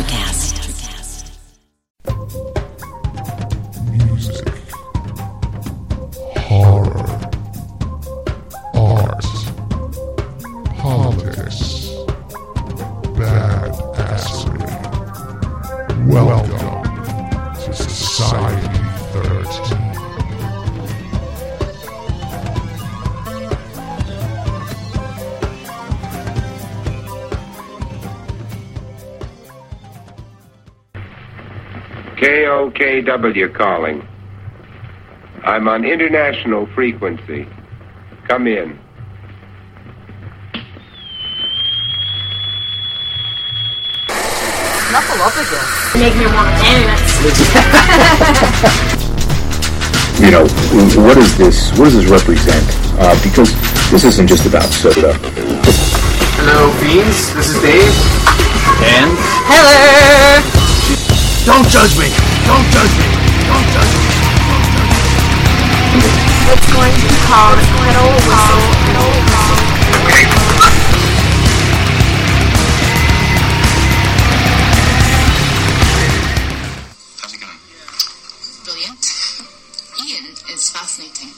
Electrocast. KOKW calling. I'm on international frequency. Come in. Knuckle up again. make me want to dance. you know, what is this? What does this represent? Uh, because this isn't just about soda. Hello, Beans. This is Dave. And Hello. Don't judge me. Don't judge me. Don't judge me. It's going to cause pedal whistle. Pedal whistle. How's it going? Brilliant. Ian is fascinating.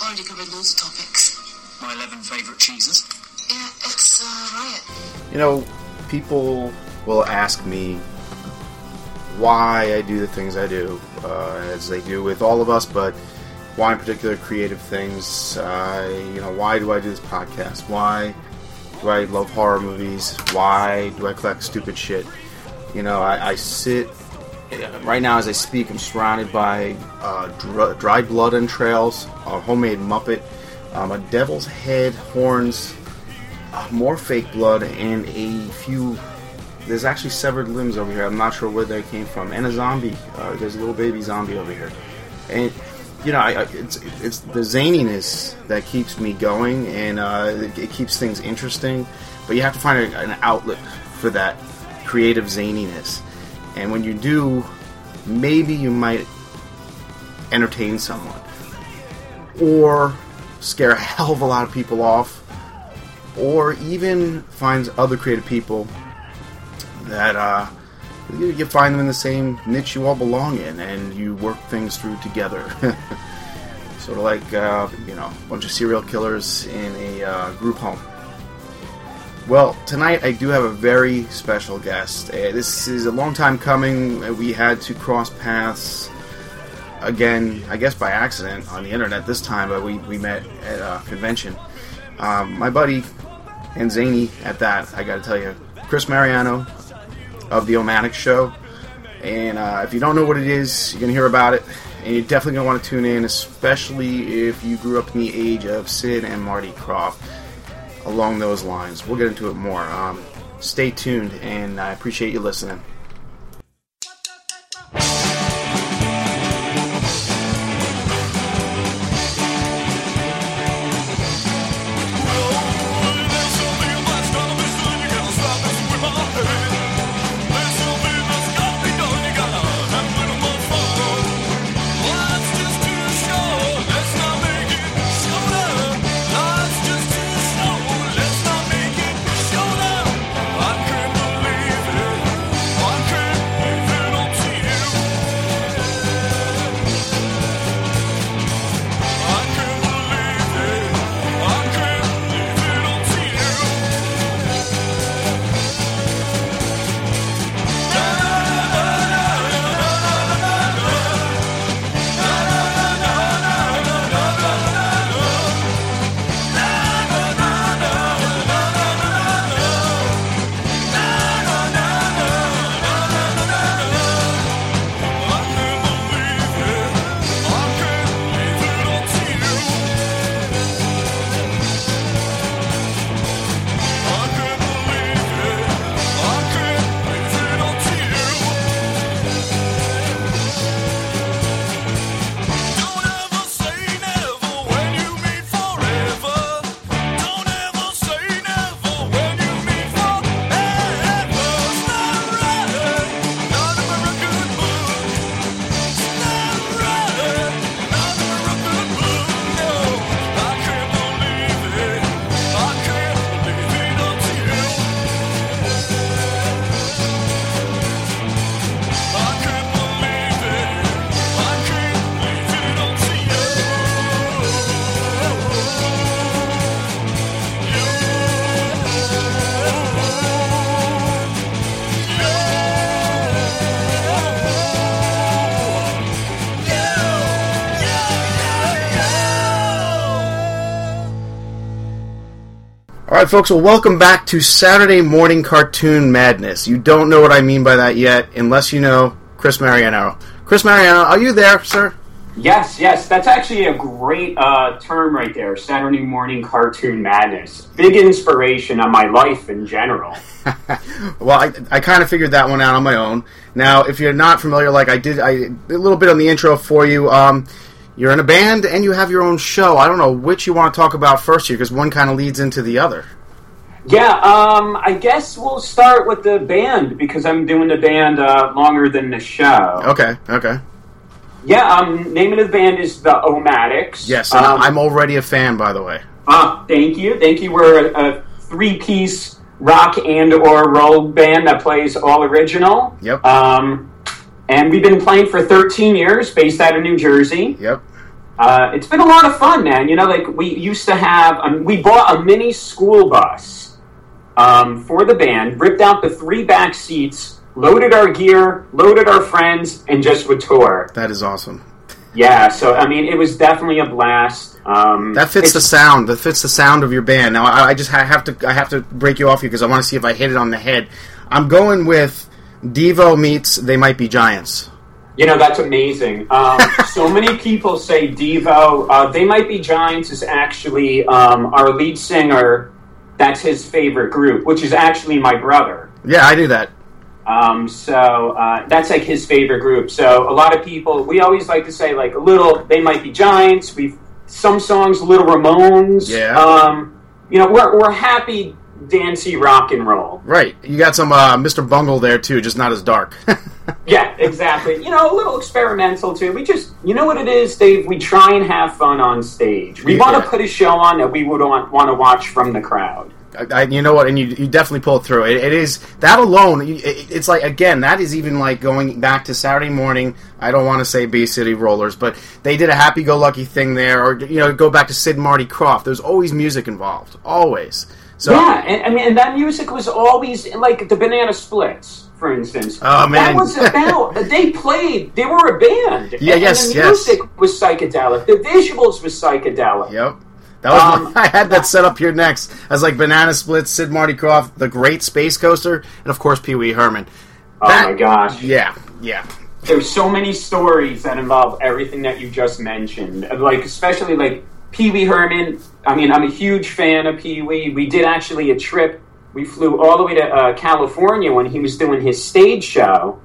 Already covered loads of topics. My 11 favourite cheeses. Yeah, it's a riot. You know, people will ask me why I do the things I do, uh, as they do with all of us, but why in particular creative things? Uh, you know, why do I do this podcast? Why do I love horror movies? Why do I collect stupid shit? You know, I, I sit right now as I speak. I'm surrounded by uh, dr- dried blood entrails, a homemade Muppet, um, a devil's head, horns, uh, more fake blood, and a few. There's actually severed limbs over here. I'm not sure where they came from, and a zombie. Uh, there's a little baby zombie over here, and you know, I, I, it's it's the zaniness that keeps me going, and uh, it, it keeps things interesting. But you have to find a, an outlet for that creative zaniness, and when you do, maybe you might entertain someone, or scare a hell of a lot of people off, or even finds other creative people that uh, you, you find them in the same niche you all belong in, and you work things through together. sort of like uh, you know a bunch of serial killers in a uh, group home. Well, tonight I do have a very special guest. Uh, this is a long time coming. Uh, We had to cross paths again, I guess by accident on the internet this time, but we, we met at a convention. Um, my buddy, and zany at that, I gotta tell you, Chris Mariano of the Omatic Show. And uh, if you don't know what it is, you're gonna hear about it, and you're definitely gonna want to tune in, especially if you grew up in the age of Sid and Marty Krofft. Along those lines, we'll get into it more. Um, stay tuned, and I appreciate you listening. Right, folks. Well, welcome back to Saturday Morning Cartoon Madness. You don't know what I mean by that yet, unless you know Chris Mariano. Chris Mariano, are you there, sir? Yes, yes, that's actually a great uh, term right there. Saturday morning cartoon madness. Big inspiration on my life in general. Well, I, I kind of figured that one out on my own. Now, if you're not familiar, like I did, I a little bit on the intro for you. Um, you're in a band and you have your own show. I don't know which you want to talk about first here because one kind of leads into the other. Yeah, um, I guess we'll start with the band because I'm doing the band uh, longer than the show. Okay, okay. Yeah, um, name of the band is the Omatics. Yes, and um, I'm already a fan, by the way. Ah, thank you, thank you. We're a, a three-piece rock and or roll band that plays all original. Yep. Um, and we've been playing for 13 years, based out of New Jersey. Yep. Uh, it's been a lot of fun, man. You know, like we used to have, um, we bought a mini school bus um, for the band, ripped out the three back seats, loaded our gear, loaded our friends, and just would tour. That is awesome. Yeah, so I mean, it was definitely a blast. Um, That fits the sound. That fits the sound of your band. Now, I, I just ha- have to I have to break you off here because I want to see if I hit it on the head. I'm going with Devo meets They Might Be Giants. You know, that's amazing. Um, so many people say Devo. Uh, they Might Be Giants is actually um, our lead singer. That's his favorite group, which is actually my brother. Yeah, I do that. Um, so uh, that's like his favorite group. So a lot of people, we always like to say like a little. They might be Giants. We've some songs, Little Ramones. Yeah. Um, you know, we're we're happy dancey rock and roll. Right. You got some uh, Mr. Bungle there too, just not as dark. Yeah, exactly. You know, a little experimental too. We just, you know what it is, Dave? We try and have fun on stage. We want to put a show on that we would want, want to watch from the crowd. I, you know what? And you, you definitely pull it through. It, it is that alone. It, it's like again, that is even like going back to Saturday morning. I don't want to say Bay City Rollers, but they did a happy-go-lucky thing there, or you know, go back to Sid and Marty Krofft. There's always music involved, always. So yeah, and I mean, and that music was always like the Banana Splits, for instance. Oh, man. that was about. they played. They were a band. Yeah, and, yes, and the yes. music was psychedelic. The visuals was psychedelic. Yep. That was Um, I had that set up here next as like Banana Splits, Sid Marty Krofft, The Great Space Coaster, and of course Pee Wee Herman. Oh That- my gosh. Yeah, yeah. there's so many stories that involve everything that you just mentioned. Like especially like Pee Wee Herman. I mean, I'm a huge fan of Pee Wee. We did actually a trip. We flew all the way to uh, California when he was doing his stage show,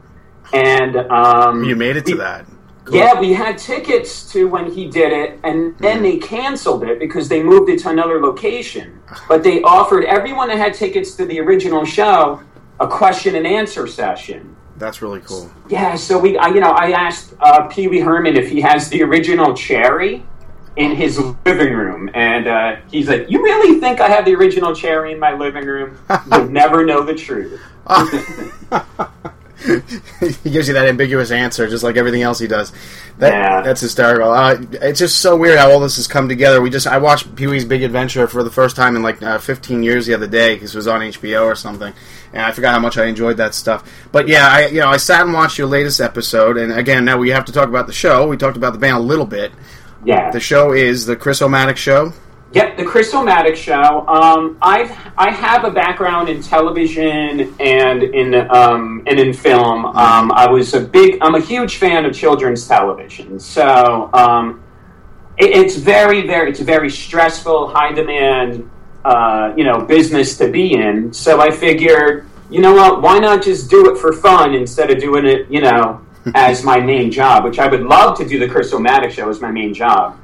and um, You made it to we- that. Cool. Yeah, we had tickets to when he did it, and then they canceled it because they moved it to another location. But they offered everyone that had tickets to the original show a question and answer session. That's really cool. Yeah, so we, I, you know, I asked uh, Pee Wee Herman if he has the original cherry in his living room, and uh, he's like, "You really think I have the original cherry in my living room? You'll never know the truth." he gives you that ambiguous answer, just like everything else he does. That, Yeah. That's hysterical. Uh, it's just so weird how all this has come together. We just I watched Pee Wee's Big Adventure for the first time in like uh, 15 years the other day because it was on HBO or something, and I forgot how much I enjoyed that stuff. But yeah, I you know I sat and watched your latest episode, and again now we have to talk about the show. We talked about the band a little bit. Yeah. The show is the Chris O'Matic Show. Yep, the Chris O'Matic Show. Um, I've I have a background in television and in um, and in film. Um, I was a big. I'm a huge fan of children's television. So um, it, it's very very it's a very stressful, high demand, uh, you know, business to be in. So I figured, you know what? Why not just do it for fun instead of doing it, you know, as my main job? Which I would love to do the Chris O'Matic Show as my main job.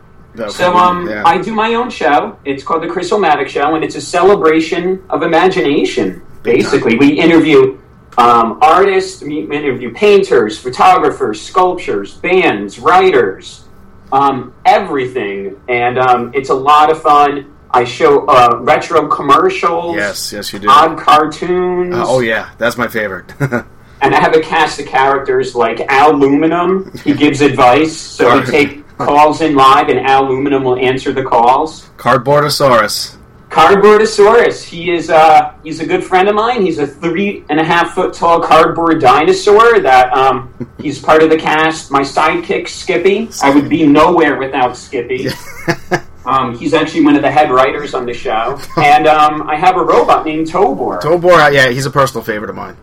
So um, Yeah. I do my own show. It's called the Chris O'Matic Show, and it's a celebration of imagination. Basically, we interview um, artists, we interview painters, photographers, sculptures, bands, writers, um, everything, and um, it's a lot of fun. I show uh, retro commercials, yes, yes, you do. odd cartoons. Uh, oh yeah, that's my favorite. And I have a cast of characters like Al Aluminum. He gives advice, so we take calls in live, and Al Aluminum will answer the calls. Cardboardosaurus. Cardboardosaurus. He is uh, he's a good friend of mine. He's a three and a half foot tall cardboard dinosaur. That um, he's part of the cast. My sidekick Skippy. I would be nowhere without Skippy. Um, he's actually one of the head writers on the show, and um, I have a robot named Tobor. Tobor, yeah, he's a personal favorite of mine.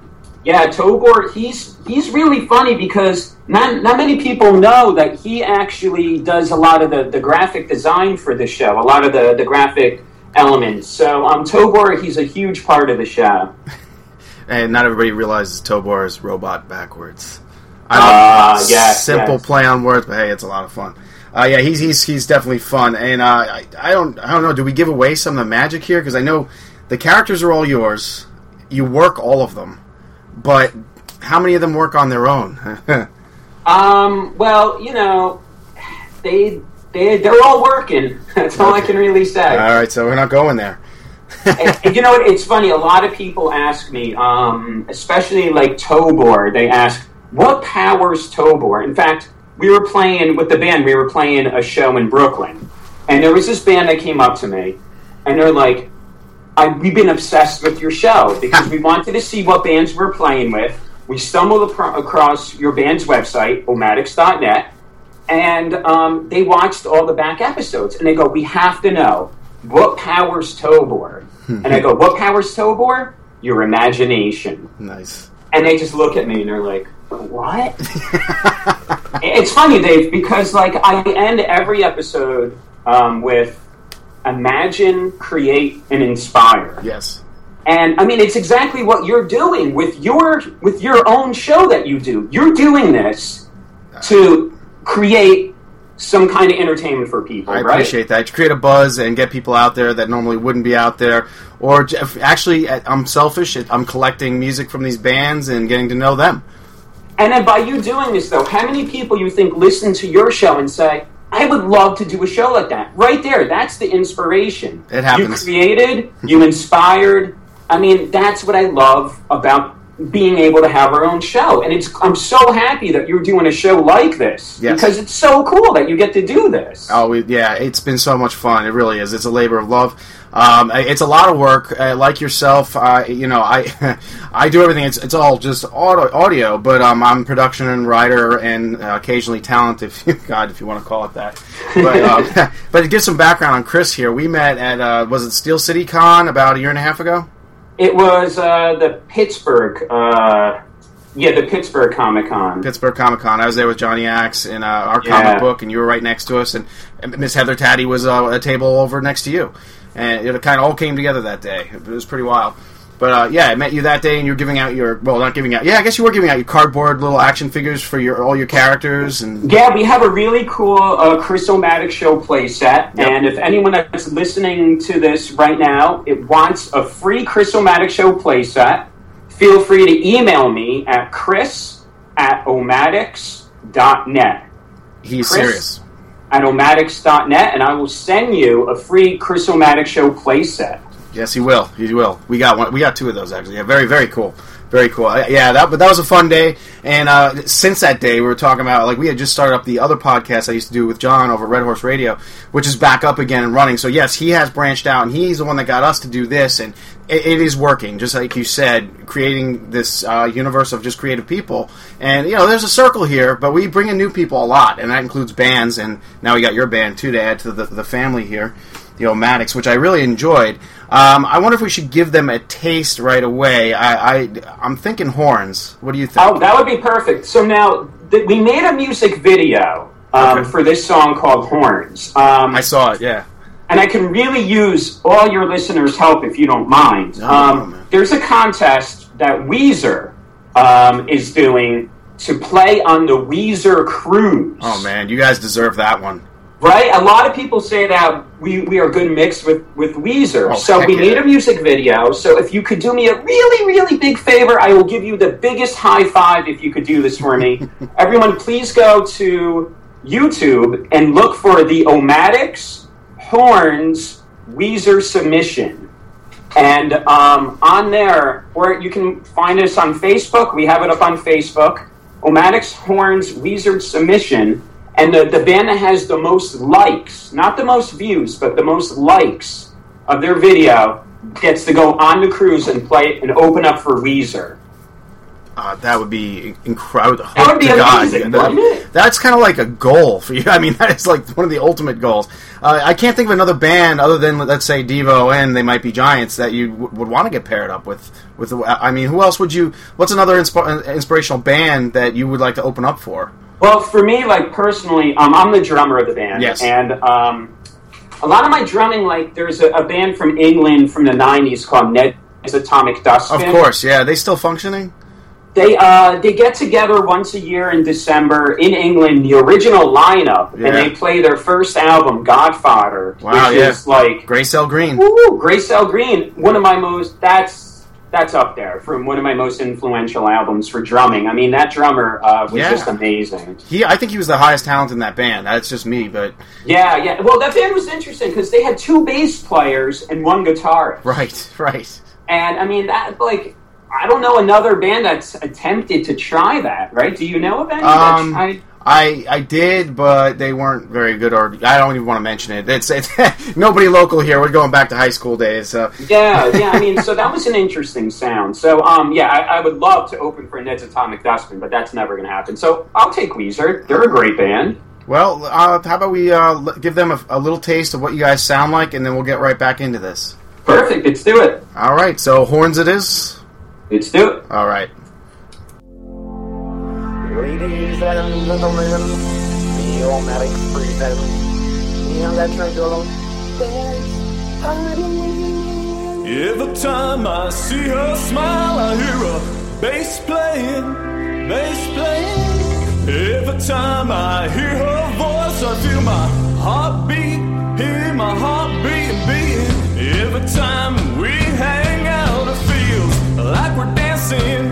Yeah, Tobor, he's he's really funny because not not many people know that he actually does a lot of the, the graphic design for the show, a lot of the, the graphic elements. So um, Tobor, he's a huge part of the show. And not everybody realizes Tobor is robot backwards. Ah, know, yes, simple yes. play on words, but hey, it's a lot of fun. Uh, yeah, he's he's he's definitely fun, and uh, I, I don't I don't know. Do we give away some of the magic here? Because I know the characters are all yours. You work all of them, but how many of them work on their own? Um, well, you know, they they they're all working. That's all I can really say. all right, so we're not going there. and, and you know? It's funny. A lot of people ask me, um, especially like Tobor. They ask, "What powers Tobor?" In fact, we were playing with the band. We were playing a show in Brooklyn, and there was this band that came up to me, and they're like, I, "We've been obsessed with your show because we wanted to see what bands we're playing with." We stumbled apro- across your band's website, omatics.net, and um, they watched all the back episodes, and they go, "We have to know what powers Tobor." and I go, "What powers Tobor? Your imagination." Nice. And they just look at me and they're like, "What?" it's funny, Dave, because like I end every episode um, with imagine, create, and inspire. Yes. And I mean, it's exactly what you're doing with your with your own show that you do. You're doing this to create some kind of entertainment for people, I right? appreciate that. To create a buzz and get people out there that normally wouldn't be out there. Or actually, I'm selfish. I'm collecting music from these bands and getting to know them. And then by you doing this, though, how many people you think listen to your show and say, "I would love to do a show like that"? Right there, that's the inspiration. It happens. You created, you inspired. I mean, that's what I love about being able to have our own show. And it's I'm so happy that you're doing a show like this Yes. because it's so cool that you get to do this. Oh, we, yeah, it's been so much fun. It really is. It's a labor of love. Um, it's a lot of work. Uh, like yourself, I, you know, I, I do everything. It's, it's all just audio, audio but um, I'm production and writer and uh, occasionally talent, if you, God, if you want to call it that. But, um, but to give some background on Chris here, we met at uh, was it Steel City Con about a year and a half ago? It was uh, the Pittsburgh, uh, yeah, the Pittsburgh Comic Con. Pittsburgh Comic Con. I was there with Johnny Axe in uh, our Yeah. comic book, and you were right next to us. And, and Miss Heather Taddy was uh, a table over next to you, and it kind of all came together that day. It was pretty wild. But uh, yeah, I met you that day, and you were giving out your well, not giving out. Yeah, I guess you were giving out your cardboard little action figures for your all your characters, and Yeah, we have a really cool uh, Chris Omatic show playset, Yep. and if anyone that's listening to this right now, it wants a free Chris Omatic show playset, feel free to email me at chris at omatics.net. he's Chris? serious. At omatics.net, and I will send you a free Chris Omatic show playset. Yes, he will. He will. We got one. We got two of those actually. Yeah, very very cool. Very cool. Yeah, that but that was a fun day. And uh, since that day, we were talking about like we had just started up the other podcast I used to do with John over Red Horse Radio, which is back up again and running. So yes, he has branched out, and he's the one that got us to do this, and it, it is working. Just like you said, creating this uh, universe of just creative people. And you know, there's a circle here, but we bring in new people a lot, and that includes bands. And now we got your band too to add to the, the family here the Omatics, which I really enjoyed. Um, I wonder if we should give them a taste right away. I, I I'm thinking horns. What do you think? Oh, that would be perfect. So now th- we made a music video um, Okay. for this song called Horns. Um, I saw it. Yeah. and I can really use all your listeners' help if you don't mind. No, no, um, there's a contest that Weezer um, is doing to play on the Weezer cruise. Oh man, you guys deserve that one. Right? A lot of people say that we, we are good mixed with, with Weezer. Oh, so we yeah. made a music video. So if you could do me a really, really big favor, I will give you the biggest high five if you could do this for me. Everyone, please go to YouTube and look for the Omatics Horns Weezer submission. And um, on there, or you can find us on Facebook. We have it up on Facebook. Omatics Horns Weezer submission. And the, the band that has the most likes, not the most views, but the most likes of their video gets to go on the cruise and play and open up for Weezer. Uh, that would be incredible. That would be amazing, wouldn't it? That's kind of like a goal for you. I mean, that is like one of the ultimate goals. Uh, I can't think of another band other than let's say Devo and They Might Be Giants that you w- would want to get paired up with. With, I mean, who else would you? What's another insp- inspirational band that you would like to open up for? Well, for me, like personally, um, I'm the drummer of the band, Yes. and um, a lot of my drumming, like there's a, a band from England from the '90s called Ned's Atomic Of course, yeah. they still functioning? They uh, they get together once a year in December in England, the original lineup, Yeah. and they play their first album, God Fodder, Wow, which yeah. is like Grey Cell Green. woo, Grey Cell Green, one of my most that's that's up there from one of my most influential albums for drumming. I mean, that drummer uh, was Yeah. just amazing. He, I think he was the highest talent in that band. That's just me, but Yeah, yeah. Well, that band was interesting because they had two bass players and one guitarist. right, right. And I mean, that like I don't know another band that's attempted to try that. Right? Do you know of any? that Um, tried- I I did, but they weren't very good. Or I don't even want to mention it. It's, it's nobody local here. We're going back to high school days. So yeah, yeah. I mean, so that was an interesting sound. So, um, yeah, I, I would love to open for Ned's Atomic Dustbin, but that's never going to happen. So, I'll take Weezer. They're a great band. well, uh, how about we uh, give them a, a little taste of what you guys sound like, and then we'll get right back into this. Perfect. Let's do it. All right. So horns, it is. Let's do it. All right. Ladies and gentlemen, the presents the electrical dance. Every time I see her smile, I hear a bass playing, bass playing. Every time I hear her voice, I feel my heartbeat, hear my heartbeat beating. Every time we hang out, it feels like we're dancing,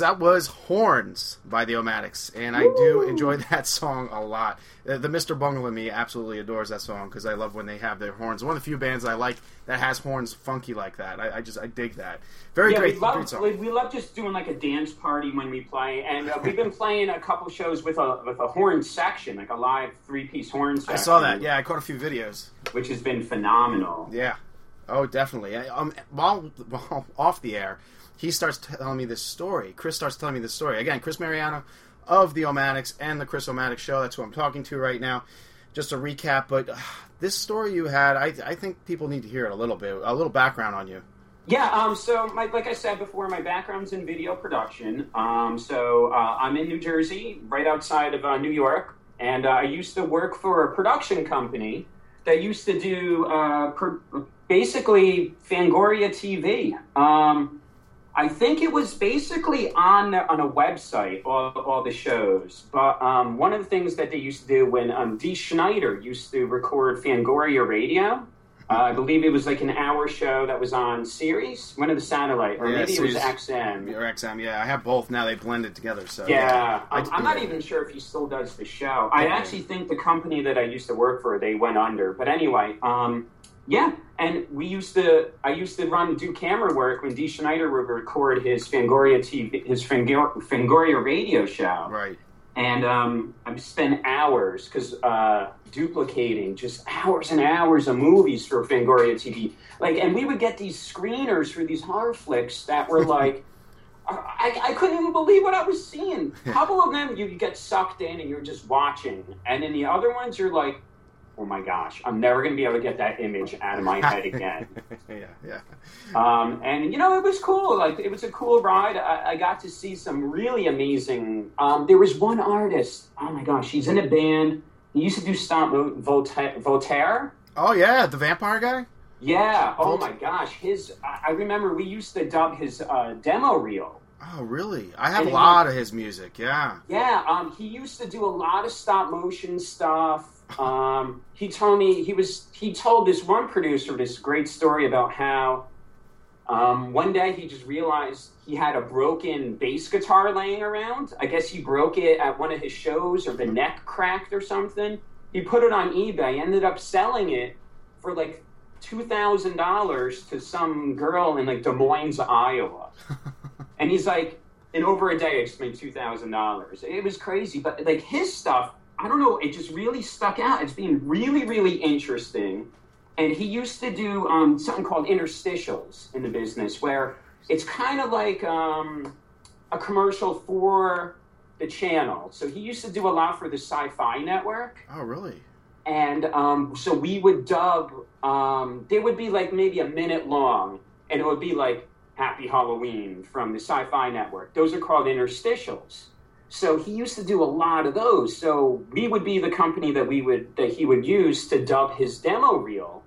folks, that was Horns by the Omatics, and I do enjoy that song a lot. The Mr. Bungle in me absolutely adores that song because I love when they have their horns. One of the few bands I like that has horns funky like that. I, I just I dig that. Very yeah, great, we great love song. we, we love just doing like a dance party when we play, and uh, we've been playing a couple shows with a with a horn section, like a live three piece horn section. I saw that. Yeah, I caught a few videos. which has been phenomenal. Yeah. Oh, definitely. Um, while, while off the air, he starts telling me this story. Chris starts telling me this story. Again, Chris Mariano of the Omatics and the Chris Omatic Show. That's who I'm talking to right now. Just a recap, but uh, this story you had, I, I think people need to hear it a little bit. A little background on you. Yeah, um, so my, like I said before, my background's in video production. Um, so uh, I'm in New Jersey, right outside of uh, New York, and uh, I used to work for a production company that used to do uh, basically Fangoria TV. Um, I think it was basically on on a website, all, all the shows. But um, one of the things that they used to do when um, Dee Snider used to record Fangoria Radio, uh, I believe it was like an hour show that was on Sirius, one of the satellite, or Yeah, maybe it was XM. Or XM, yeah. I have both now. They blended together. So Yeah, I- I'm, I'm not even sure if he still does the show. I actually think the company that I used to work for they went under. But anyway, um, yeah, and we used to I used to run do camera work when Dee Snider would record his Fangoria TV his Fangor- Fangoria radio show. Right. And um, I spent hours because uh, duplicating just hours and hours of movies for Fangoria TV. Like, and we would get these screeners for these horror flicks that were like. I, I couldn't even believe what I was seeing. A couple of them, you get sucked in and you're just watching. And then the other ones, you're like, oh my gosh, I'm never going to be able to get that image out of my head again. yeah, yeah. Um, and you know, it was cool. Like it was a cool ride. I, I got to see some really amazing. Um, there was one artist. Oh my gosh, he's in a band. He used to do stop Mo- Voltaire. Voltaire. Oh yeah, the vampire guy. Yeah. Oh Volt- my gosh, his. I remember we used to dub his uh, demo reel. Oh really? I have And a lot of his music. Yeah. Yeah, um, he used to do a lot of stop motion stuff. Um, he told me he was he told this one producer this great story about how um, one day he just realized he had a broken bass guitar laying around. I guess he broke it at one of his shows or the neck cracked or something. He put it on eBay, ended up selling it for like two thousand dollars to some girl in like Des Moines, Iowa. and he's like, in over a day, I just made two thousand dollars. It was crazy, but like his stuff, I don't know, it just really stuck out as being really, really interesting. And he used to do um, something called interstitials in the business, where it's kind of like um, a commercial for the channel. So he used to do a lot for the Sci-Fi Network Oh really? and um, so we would dub. Um, they would be like maybe a minute long, and it would be like "Happy Halloween" from the Sci-Fi Network. Those are called interstitials. So he used to do a lot of those. So we would be the company that we would that he would use to dub his demo reel.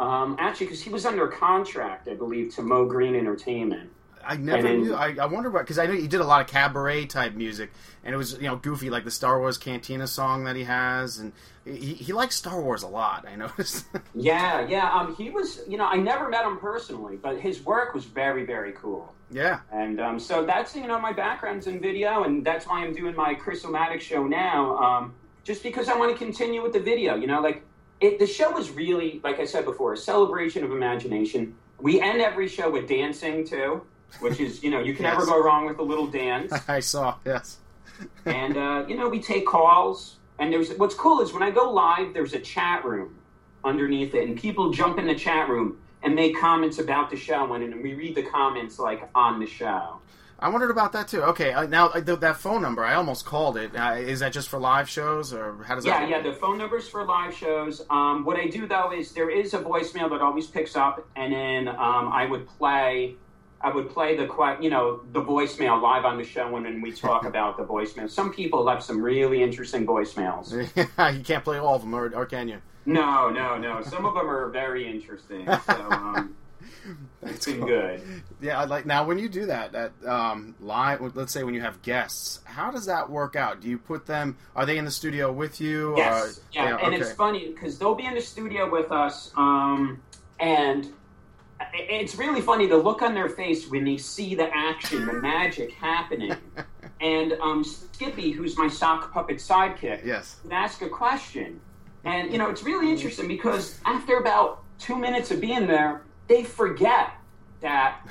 Um, actually, because he was under contract, I believe, to Mo Green Entertainment. I never knew. I, I wonder because I know he did a lot of cabaret type music, and it was you know goofy like the Star Wars Cantina song that he has, and he, he likes Star Wars a lot. I noticed. Yeah, yeah. Um, he was, you know, I never met him personally, but his work was very, very cool. Yeah. And um, so that's you know my background's in video, and that's why I'm doing my Chris Omatic show now. Um, just because I want to continue with the video, you know, like it, the show is really, like I said before, a celebration of imagination. We end every show with dancing too, which is you know you can never go wrong with a little dance. I saw. Yes. and uh, you know we take calls. And there's what's cool is when I go live, there's a chat room underneath it, and people jump in the chat room and make comments about the show, and, and we read the comments like on the show. I wondered about that too. Okay, uh, now uh, th- that phone number, I almost called it. Uh, is that just for live shows, or how does Yeah, that? yeah. yeah. The phone numbers for live shows. Um, what I do though is there is a voicemail that always picks up, and then um, I would play. I would play the you know the voicemail live on the show, and then we talk about the voicemail. Some people left some really interesting voicemails. you can't play all of them, or, or can you? No, no, no. Some of them are very interesting. So um, it's been good. Yeah, I like now when you do that, that um, live. Let's say when you have guests, how does that work out? Do you put them? Are they in the studio with you? Yes, Or, yeah, and it's funny because they'll be in the studio with us, um, and it's really funny the look on their face when they see the action, the magic happening. And um, Skippy, who's my sock puppet sidekick, Yes. would ask a question. And, you know, it's really interesting because after about two minutes of being there, they forget that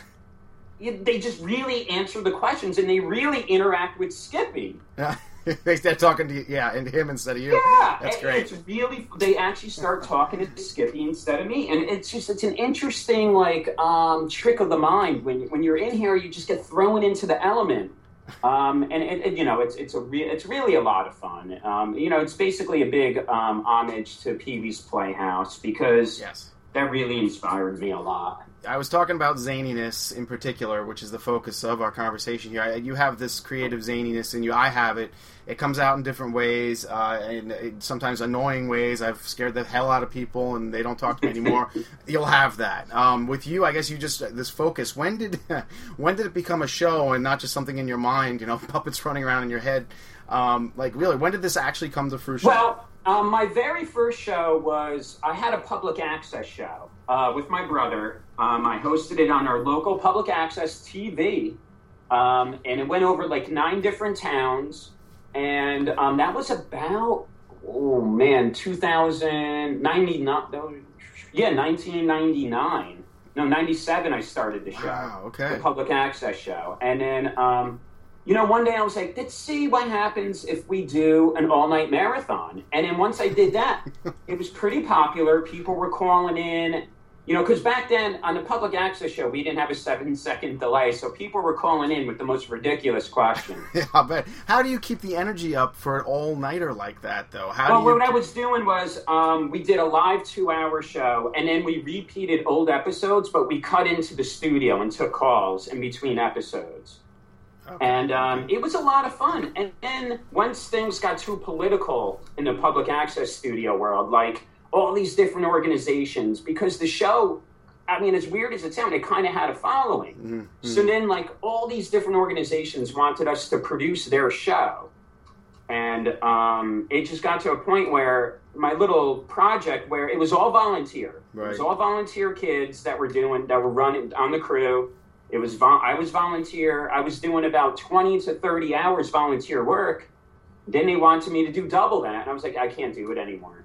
they just really answer the questions and they really interact with Skippy. Yeah. they start talking to you, yeah, and him instead of you. Yeah, That's great. It's really they actually start talking to Skippy instead of me, and it's just it's an interesting like um, trick of the mind when when you're in here, you just get thrown into the element. Um, and it, it- you know it's it's a re- it's really a lot of fun. Um, you know, it's basically a big um, homage to Pee Wee's Playhouse because yes. that really inspired me a lot. I was talking about zaniness in particular, which is the focus of our conversation here. I, you have this creative zaniness in you. I have it. It comes out in different ways, uh, and it, sometimes annoying ways. I've scared the hell out of people, and they don't talk to me anymore. You'll have that. Um, with you, I guess you just this focus. When did when did it become a show and not just something in your mind? You know, puppets running around in your head. Um, like really, when did this actually come to fruition? Well, um, my very first show was I had a public access show uh, with my brother. Um, I hosted it on our local public access TV, um, and it went over like nine different towns. And um, that was about oh man, 2099. no, Yeah, 1999. No, 97. I started the show Wow. Okay. the public access show. And then, um, you know, one day I was like, let's see what happens if we do an all night marathon. And then once I did that, it was pretty popular. People were calling in, you know, because back then on the public access show, we didn't have a seven second delay. So people were calling in with the most ridiculous questions. Yeah, I bet. How do you keep the energy up for an all nighter like that, though? How Well, do you? what I was doing was um, we did a live two hour show and then we repeated old episodes, but we cut into the studio and took calls in between episodes. And um, it was a lot of fun. And then once things got too political in the public access studio world, like all these different organizations, because the show, I mean, as weird as it sounded, it kind of had a following. So then, like, all these different organizations wanted us to produce their show. And um, it just got to a point where my little project, where it was all volunteer, it was all volunteer kids that were doing, that were running on the crew. It was vol- I was volunteer. I was doing about twenty to thirty hours volunteer work. Then they wanted me to do double that, and I was like, I can't do it anymore.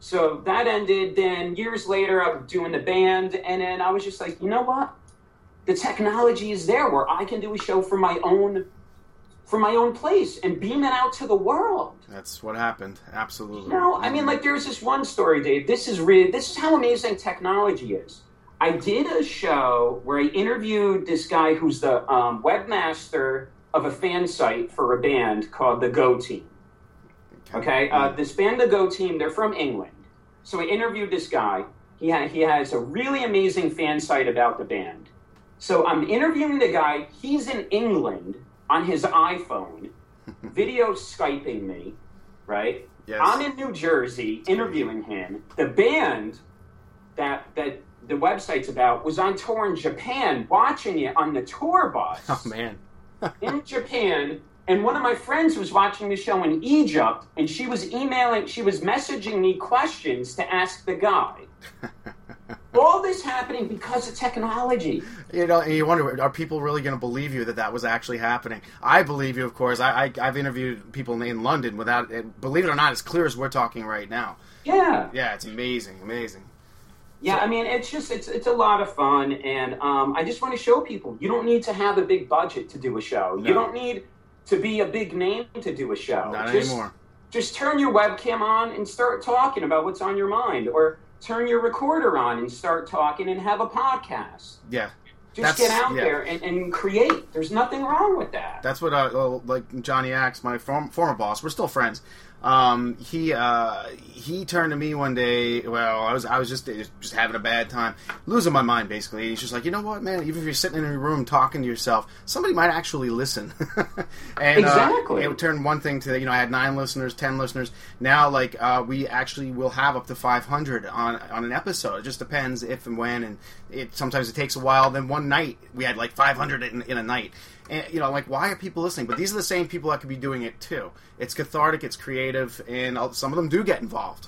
So that ended. Then years later, I'm doing the band, and then I was just like, you know what? The technology is there where I can do a show from my own, from my own place, and beam it out to the world. That's what happened. Absolutely. No, I mean, like, there's this one story, Dave. This is really, this is how amazing technology is. I did a show where I interviewed this guy who's the um, webmaster of a fan site for a band called the Go Team. Okay, uh, this band, the Go Team, they're from England. So I interviewed this guy. He ha- he has a really amazing fan site about the band. So I'm interviewing the guy. He's in England on his iPhone, video skyping me, right? Yes. I'm in New Jersey interviewing him. The band that that the website's about was on tour in Japan, watching it on the tour bus Oh man. in Japan, and one of my friends was watching the show in Egypt, and she was emailing, she was messaging me questions to ask the guy. All this happening because of technology. You know, and you wonder, are people really going to believe you that that was actually happening? I believe you, of course. I, I I've interviewed people in London without, it, believe it or not, as clear as we're talking right now. Yeah, Yeah, it's amazing, amazing. yeah. I mean, it's just it's it's a lot of fun, and um, I just want to show people you don't need to have a big budget to do a show. No. You don't need to be a big name to do a show. Not just, anymore. Just turn your webcam on and start talking about what's on your mind, or turn your recorder on and start talking and have a podcast. Yeah. Just That's- get out yeah. there and, and create. There's nothing wrong with that. That's what, uh, like Johnny Axe, my form, former boss, we're still friends. Um, he uh, he turned to me one day. Well, I was I was just just having a bad time, losing my mind basically. He's just like, you know what, man? Even if you're sitting in your room talking to yourself, somebody might actually listen. and Exactly. uh, it turned one thing to you know I had nine listeners, ten listeners. Now like uh, we actually will have up to 500 on on an episode. It just depends if and when, and it sometimes it takes a while. Then one night we had like 500 in, in a night. And, you know, like, why are people listening? But these are the same people that could be doing it too. It's cathartic, it's creative, and some of them do get involved.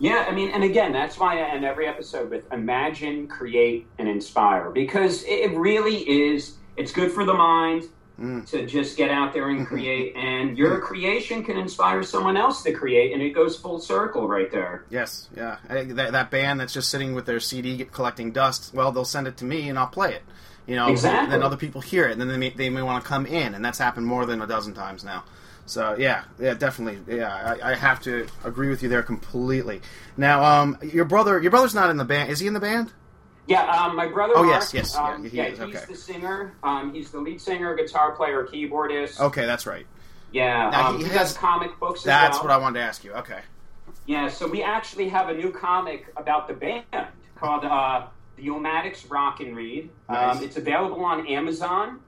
Yeah, I mean, and again, that's why I end every episode with imagine, create, and inspire because it really is. It's good for the mind mm. to just get out there and create, and your creation can inspire someone else to create, and it goes full circle right there. Yes, yeah. That, that band that's just sitting with their CD collecting dust, well, they'll send it to me and I'll play it. You know, Exactly. then other people hear it, and then they may, they may want to come in, and that's happened more than a dozen times now. So yeah, yeah, definitely, yeah. I, I have to agree with you there completely. Now, um, your brother, your brother's not in the band. Is he in the band? Yeah, um, my brother. Oh, Mark, yes, yes, yeah, um, he yeah, is, he's okay. the singer. Um, he's the lead singer, guitar player, keyboardist. Okay, that's right. Yeah, Now, um, he he, has- does comic books. That's as what. I wanted to ask you. Okay. Yeah, so we actually have a new comic about the band called uh, The Omatics Rock and Read. Nice. Um, it's available on Amazon,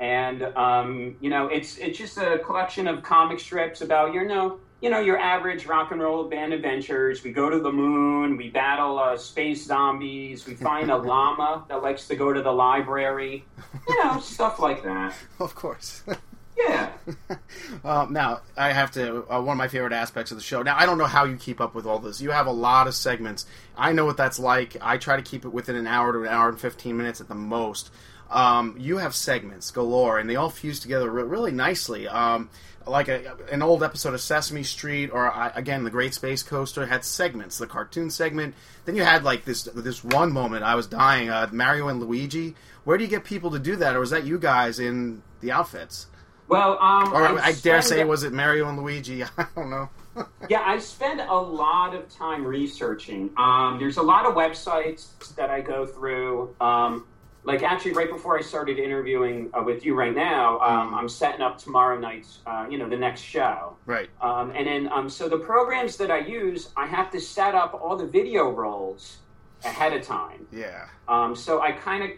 and um, you know, it's it's just a collection of comic strips about your know you know your average rock and roll band adventures. We go to the moon, we battle uh, space zombies, we find a llama that likes to go to the library, you know, stuff like that. Of course. Yeah. Um, now, I have to. Uh, one of my favorite aspects of the show. Now, I don't know how you keep up with all this. You have a lot of segments. I know what that's like. I try to keep it within an hour to an hour and 15 minutes at the most. Um, you have segments galore, and they all fuse together re- really nicely. Um, like a, an old episode of Sesame Street, or again, the Great Space Coaster had segments. The cartoon segment. Then you had like this this one moment. I was dying. Uh, Mario and Luigi. Where do you get people to do that, or was that you guys in the outfits? Well, um, Or I, dare spend- say, was it Mario and Luigi? I don't know. Yeah, I spend a lot of time researching. Um, there's a lot of websites that I go through. Um, like actually, right before I started interviewing uh, with you right now, um, I'm setting up tomorrow night's, uh, you know, the next show. Right. Um, and then, um, so the programs that I use, I have to set up all the video rolls ahead of time. Yeah. Um, so I kind of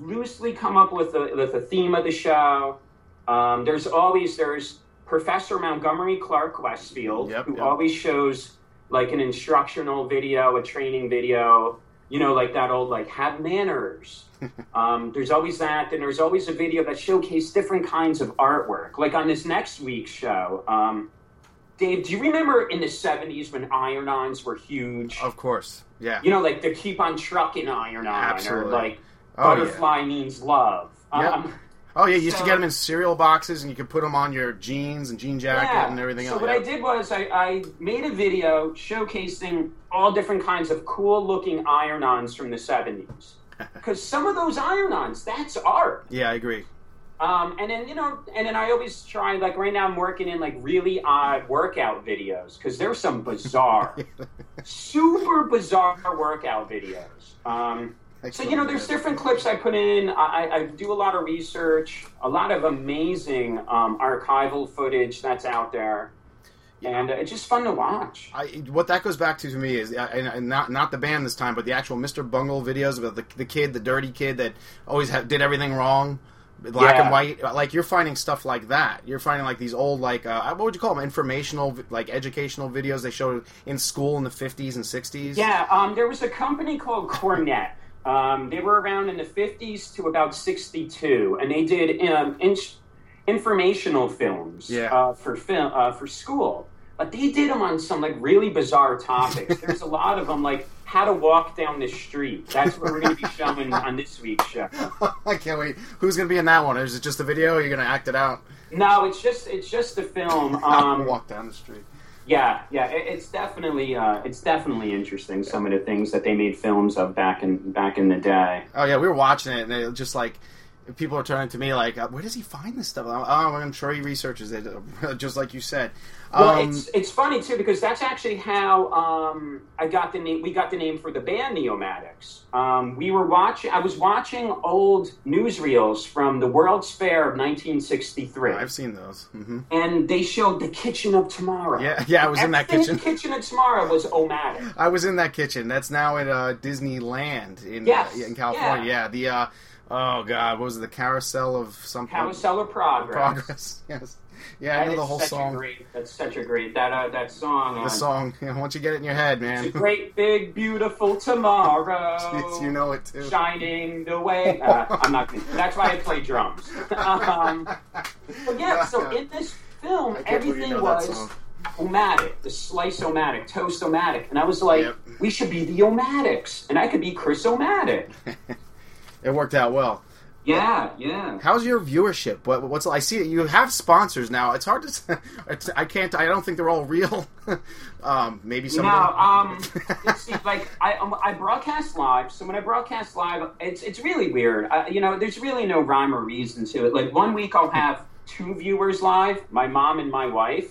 loosely come up with a, with a theme of the show. Um, there's always there's Professor Montgomery Clark Westfield, Yep, who yep. always shows like an instructional video, a training video. You know, like that old like have manners. um, there's always that, and there's always a video that showcase different kinds of artwork. Like on this next week's show, um, Dave, do you remember in the '70s when iron-ons were huge? Of course. Yeah. You know, like the keep on trucking iron on, Absolutely. or like Oh, yeah. butterfly means love. Yep. Um, Oh yeah, you used to get them in cereal boxes, and you could put them on your jeans and jean jacket yeah. and everything so else. So what yeah. I did was I, I made a video showcasing all different kinds of cool looking iron-ons from the 70s. Because some of those iron-ons, that's art. Yeah, I agree. Um, and then you know, and then I always try like right now I'm working in like really odd workout videos because there's some bizarre, super bizarre workout videos. Um, so you know, there's different clips I put in. I, I- do a lot of research, a lot of amazing um, archival footage that's out there, and uh, it's just fun to watch. I, what that goes back to to me is, and, not not the band this time, but the actual Mr. Bungle videos about the, the kid, the dirty kid that always ha- did everything wrong, black Yeah. and white. Like you're finding stuff like that. You're finding like these old like uh, what would you call them? Informational, like educational videos they showed in school in the 50s and 60s. Yeah, um, there was a company called Cornet. Um, they were around in the 50s to about 62, and they did um, in- informational films Yeah. uh, for film uh, for school. But they did them on some like really bizarre topics. There's a lot of them, like how to walk down the street. That's what we're going to be showing on this week's show. I can't wait. Who's gonna be in that one? Is it just a video? Or are you gonna act it out? No, it's just it's just the film. Um, walk down the street. Yeah, yeah, it, it's definitely uh, it's definitely interesting. Some of the things that they made films of back in back in the day. Oh yeah, we were watching it, and it just like people are turning to me like, uh, "Where does he find this stuff?" Oh, I'm sure he researches it, just like you said. Well, Um, it's it's funny too because that's actually how um, I got the name. We got the name for the band Neomatics. Um, we were watching. I was watching old newsreels from the World's Fair of 1963, I've seen those. hmm and they showed the Kitchen of Tomorrow. Yeah, yeah, I was in that kitchen. the Kitchen of Tomorrow was Omatic. I was in that kitchen. That's now at uh, Disneyland in Yes, uh, in California. Yeah. the uh, oh god, what was it? The carousel of something. Carousel of Progress. Progress. Yes. Yeah, I know the whole song. Great, that's such a great that uh, that song. The uh, song. Yeah, once you get it in your head, man. It's a great big beautiful tomorrow. you know it too. Shining the way. Uh, I'm not. That's why I play drums. um, but yeah. So in this film, I you everything know was. Omatic, the Slice Omatic, Toast Omatic, and I was like, Yep. we should be the Omatics, and I could be Chris Omatic. It worked out well. yeah, yeah. How's your viewership? What, what's I see you have sponsors now. It's hard to. It's, I can't. I don't think they're all real. um, maybe some. No, um, let's see, like I, um, I broadcast live. So when I broadcast live, it's it's really weird. Uh, you know, there's really no rhyme or reason to it. Like one week I'll have two viewers live, my mom and my wife,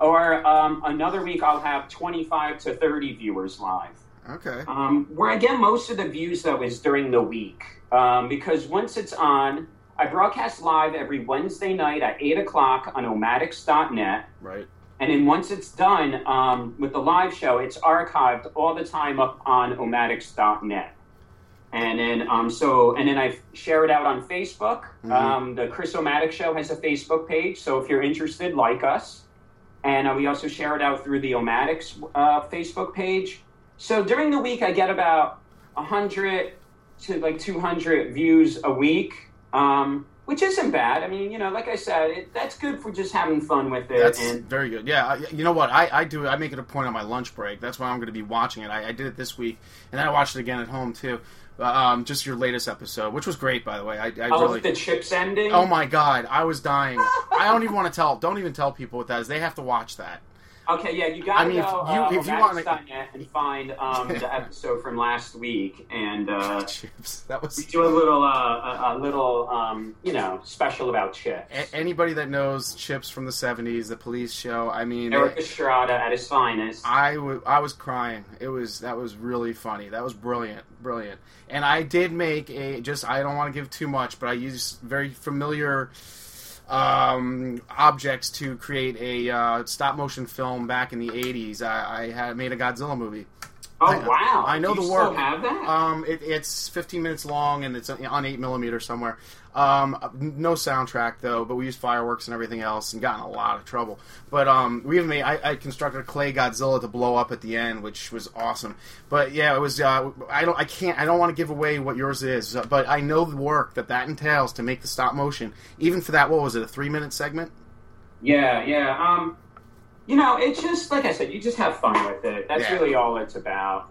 or um, another week I'll have 25 to 30 viewers live. Okay. Um, where I get most of the views though is during the week um, because once it's on, I broadcast live every Wednesday night at eight o'clock on Omatics.net. Right. And then once it's done um, with the live show, it's archived all the time up on omatics.net. And then um, so and then I share it out on Facebook. Um, the Chris Omatic Show has a Facebook page, so if you're interested, like us. And uh, we also share it out through the Omatics uh, Facebook page. So during the week, I get about hundred to like two hundred views a week, um, which isn't bad. I mean, you know, like I said, it, that's good for just having fun with it. That's and very good. Yeah, I, you know what? I, I do. I make it a point on my lunch break. That's why I'm going to be watching it. I, I did it this week, and then I watched it again at home too. Uh, Um, just your latest episode, which was great, by the way. I, I Oh, really. the chips ending. Oh my god, I was dying. I don't even want to tell. Don't even tell people what that is. They have to watch that. Okay, yeah, you gotta I mean, if go you- uh, if you wanna- and find um, the episode from last week, and uh, Chips. That was we do a little, uh, a, a little, um, you know, special about chips. a- anybody that knows Chips from the '70s, the Police Show. I mean, Erik Estrada at his finest. I I was crying. It was that was really funny. That was brilliant, brilliant. And I did make a just. I don't want to give too much, but I used very familiar um, objects to create a uh, stop motion film back in the '80s. I, I had made a Godzilla movie. Oh I- wow! I know Do the you work. Still have that? Um, it, it's 15 minutes long and it's on 8 millimeter somewhere. Um, no soundtrack though, but we used fireworks and everything else and got in a lot of trouble. But um, we even made I, I constructed a clay Godzilla to blow up at the end, which was awesome. But yeah, it was. Uh, I don't. I can't. I don't want to give away what yours is, but I know the work that that entails to make the stop motion. Even for that, what was it? A three minute segment? yeah, yeah. Um, you know, it's just like I said, you just have fun with it. That's Yeah. really all it's about.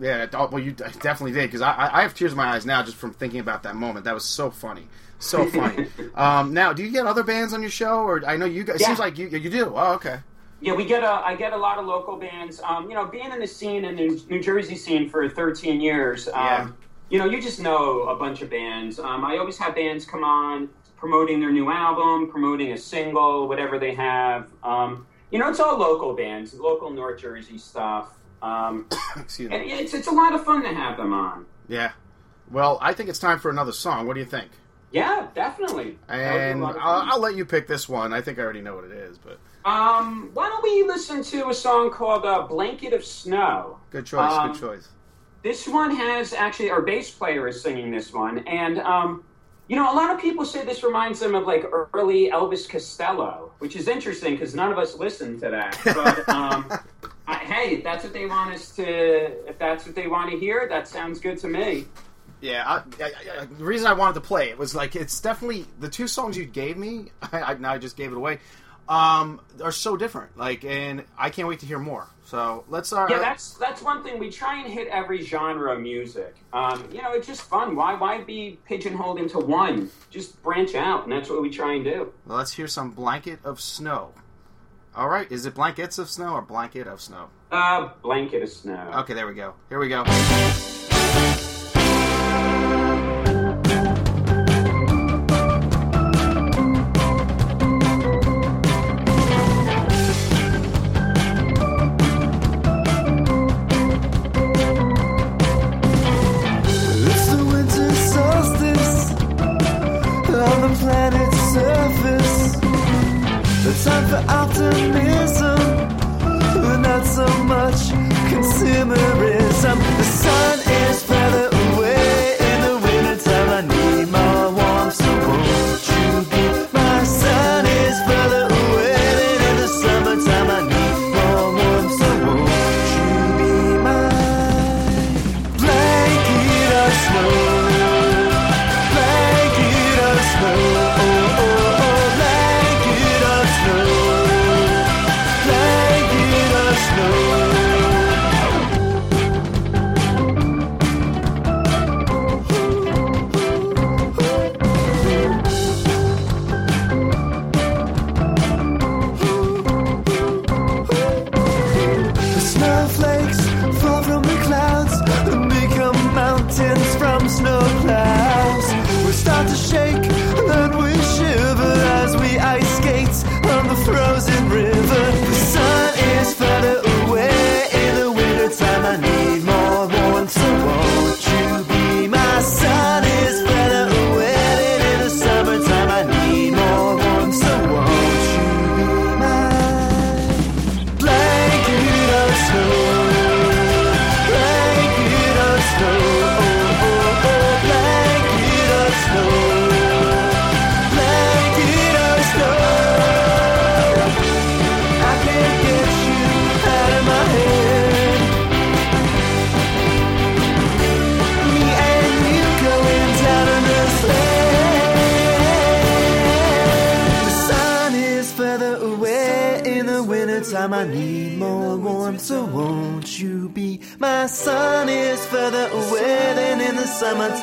Yeah, oh, well, you definitely did because I, I I have tears in my eyes now just from thinking about that moment. That was so funny, so funny. um, now, do you get other bands on your show, or I know you guys? Yeah. seems like you you do. Oh, okay. Yeah, we get a. I get a lot of local bands. Um, you know, being in the scene in the New Jersey scene for 13 years. Um, Yeah. You know, you just know a bunch of bands. Um, I always have bands come on promoting their new album, promoting a single, whatever they have. Um, you know, it's all local bands, local North Jersey stuff. Um, Excuse and me. it's it's a lot of fun to have them on. Yeah. Well, I think it's time for another song. What do you think? Yeah, definitely. That would be a And I'll. I'll let you pick this one. I think I already know what it is, but Um, why don't we listen to a song called uh, "Blanket of Snow"? good choice. Um, good choice. This one has actually our bass player is singing this one, and um, you know a lot of people say this reminds them of like early Elvis Costello, which is interesting because none of us listened to that. But um, I, hey, if that's what they want us to, if that's what they want to hear, that sounds good to me. Yeah, I, I, I, the reason I wanted to play it was like it's definitely the two songs you gave me. I, I now I just gave it away. Um, are so different. Like, and I can't wait to hear more. So let's. Uh, Yeah, that's that's one thing. We try and hit every genre of music. Um, you know, it's just fun. Why why be pigeonholed into one? Just branch out, and that's what we try and do. let's hear some blanket of snow. All right, is it blankets of snow or blanket of snow? Uh, blanket of snow. Okay, there we go. Here we go. For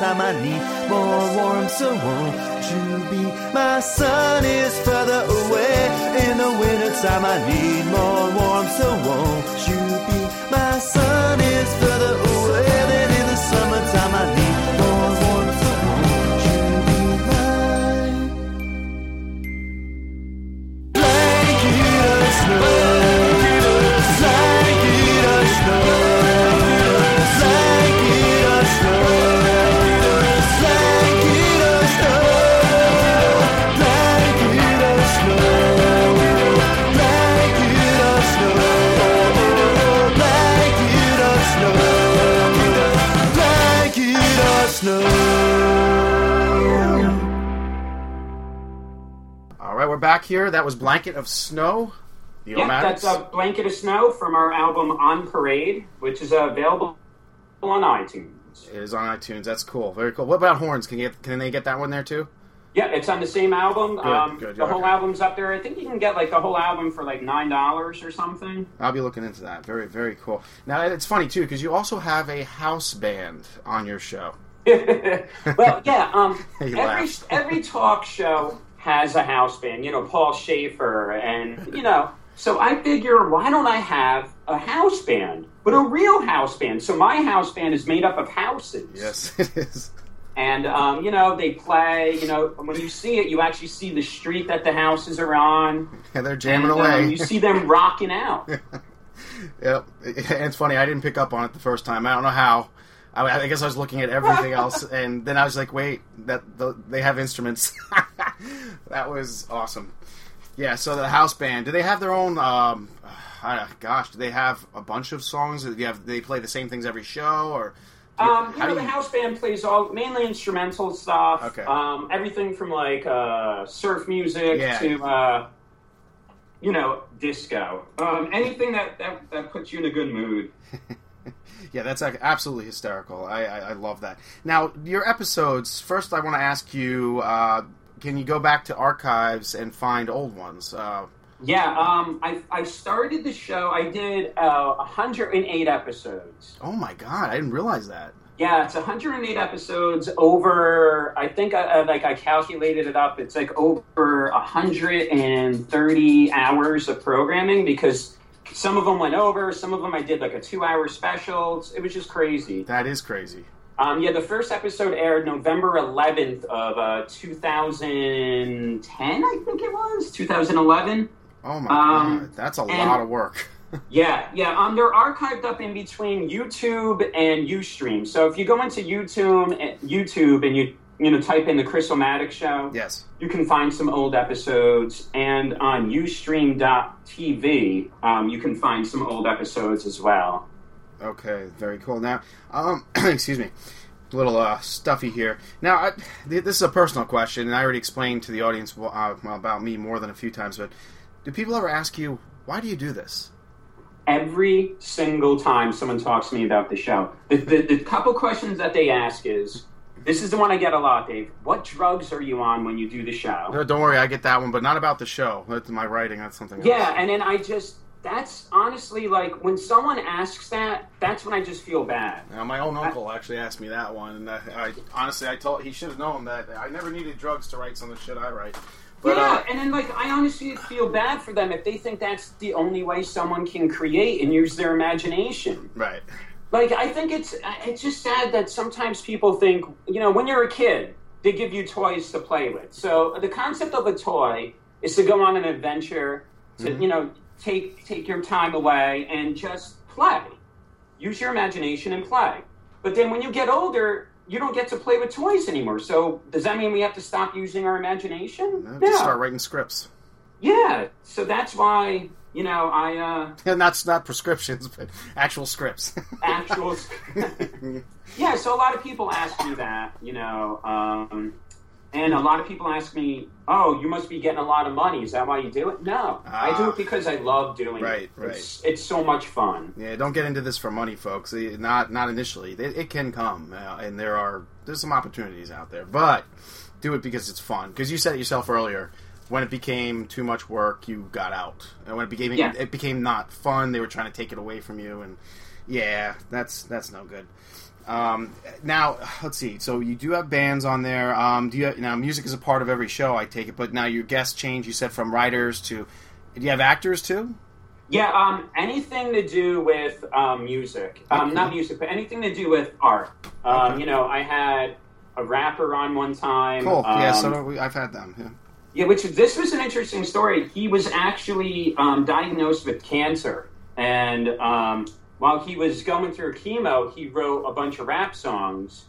I need more warm so warm to be myself was Blanket of Snow. The Omatics. that's a blanket of snow from our album On Parade, which is available on iTunes. It is on iTunes. That's cool. Very cool. What about horns? Can you get, can they get that one there too? Yeah, it's on the same album. Good, um, good, the whole album's up there. I think you can get like the whole album for like nine dollars or something. I'll be looking into that. Very, very cool. Now it's funny too because you also have a house band on your show. well, yeah. Um, every every talk show has a house band. You know, Paul Shaffer, and you know. So I figure, why don't I have a house band, but a real house band? So my house band is made up of houses. Yes, it is. And um, you know, they play. You know, when you see it, you actually see the street that the houses are on. And they're jamming and, um, away. you see them rocking out. Yep. And it's funny. I didn't pick up on it the first time. I don't know how. I, I guess I was looking at everything else, and then I was like, "Wait, that the, they have instruments." that was awesome. Yeah. So the house band. Do they have their own? Um, uh, gosh, do they have a bunch of songs? Do you have? They play the same things every show, or? you- Um, you know, do the house band plays all mainly instrumental stuff. Okay. Um, everything from like uh, surf music Yeah. to uh, you know disco. Um, anything that, that that puts you in a good mood. Yeah, that's absolutely hysterical. I, I, I love that. Now, your episodes. First, I want to ask you: uh, Can you go back to archives and find old ones? Uh, Yeah. Um, I I started the show. I did uh, 108 episodes. oh my god, I didn't realize that. Yeah, it's 108 episodes over. I think I, I like I calculated it up. It's like over 130 hours of programming because some of them went over. Some of them I did like a two-hour special. It was just crazy. That is crazy. Um, yeah, the first episode aired November 11th of uh, 2010. I think it was 2011. Oh my Um, god, that's a and- lot of work. Yeah, yeah. Um, they're archived up in between YouTube and UStream. So if you go into YouTube, eh, YouTube, and you you know type in the Chris Omatic Show, yes. you can find some old episodes. And on UStream.tv, um, you can find some old episodes as well. Okay, very cool. Now, um, excuse me, a little uh, stuffy here. Now, I, th- this is a personal question, and I already explained to the audience uh, about me more than a few times. But do people ever ask you why do you do this? Every single time someone talks to me about the show, the, the, the couple questions that they ask is, this is the one I get a lot, Dave. What drugs are you on when you do the show? No, don't worry, I get that one, but not about the show. That's my writing. That's something. else. Yeah, and then I just that's honestly like when someone asks that, that's when I just feel bad. Now, my own uncle actually asked me that one, and I, I honestly I told he should have known that I never needed drugs to write some of the shit I write. But yeah, uh, and then like I honestly feel bad for them if they think that's the only way someone can create and use their imagination. right, Like I think it's it's just sad that sometimes people think you know when you're a kid they give you toys to play with. So the concept of a toy is to go on an adventure to you know take take your time away and just play. Use your imagination and play. But then when you get older, you don't get to play with toys anymore. So does that mean we have to stop using our imagination? uh, just start writing scripts, Yeah. So that's why you know I uh, and that's not prescriptions, but actual scripts. actual. yeah. So a lot of people ask me that, you know, um, and a lot of people ask me, "Oh, you must be getting a lot of money. Is that why you do it?" No, I do Ah. it because I love doing Right, it. right. It's, it's so much fun. Yeah, don't get into this for money, folks. Eh, Not not initially. It, it can come, uh, and there are there's some opportunities out there, but do it because it's fun. Because you said it yourself earlier. when it became too much work, you got out. And when it became Yeah. it became not fun, they were trying to take it away from you, and yeah, that's that's no good. Um, now let's see. So you do have bands on there. Um, do you now music is a part of every show? I take it, but now your guests change. You said from writers to. Do you have actors too? Yeah, um, anything to do with um, music. Um, not music, but anything to do with art. Um, Okay. You know, I had a rapper on one time. Cool. yeah, so we, I've had them. Yeah. Yeah, which this was an interesting story. He was actually um, diagnosed with cancer, and um, while he was going through chemo, he wrote a bunch of rap songs,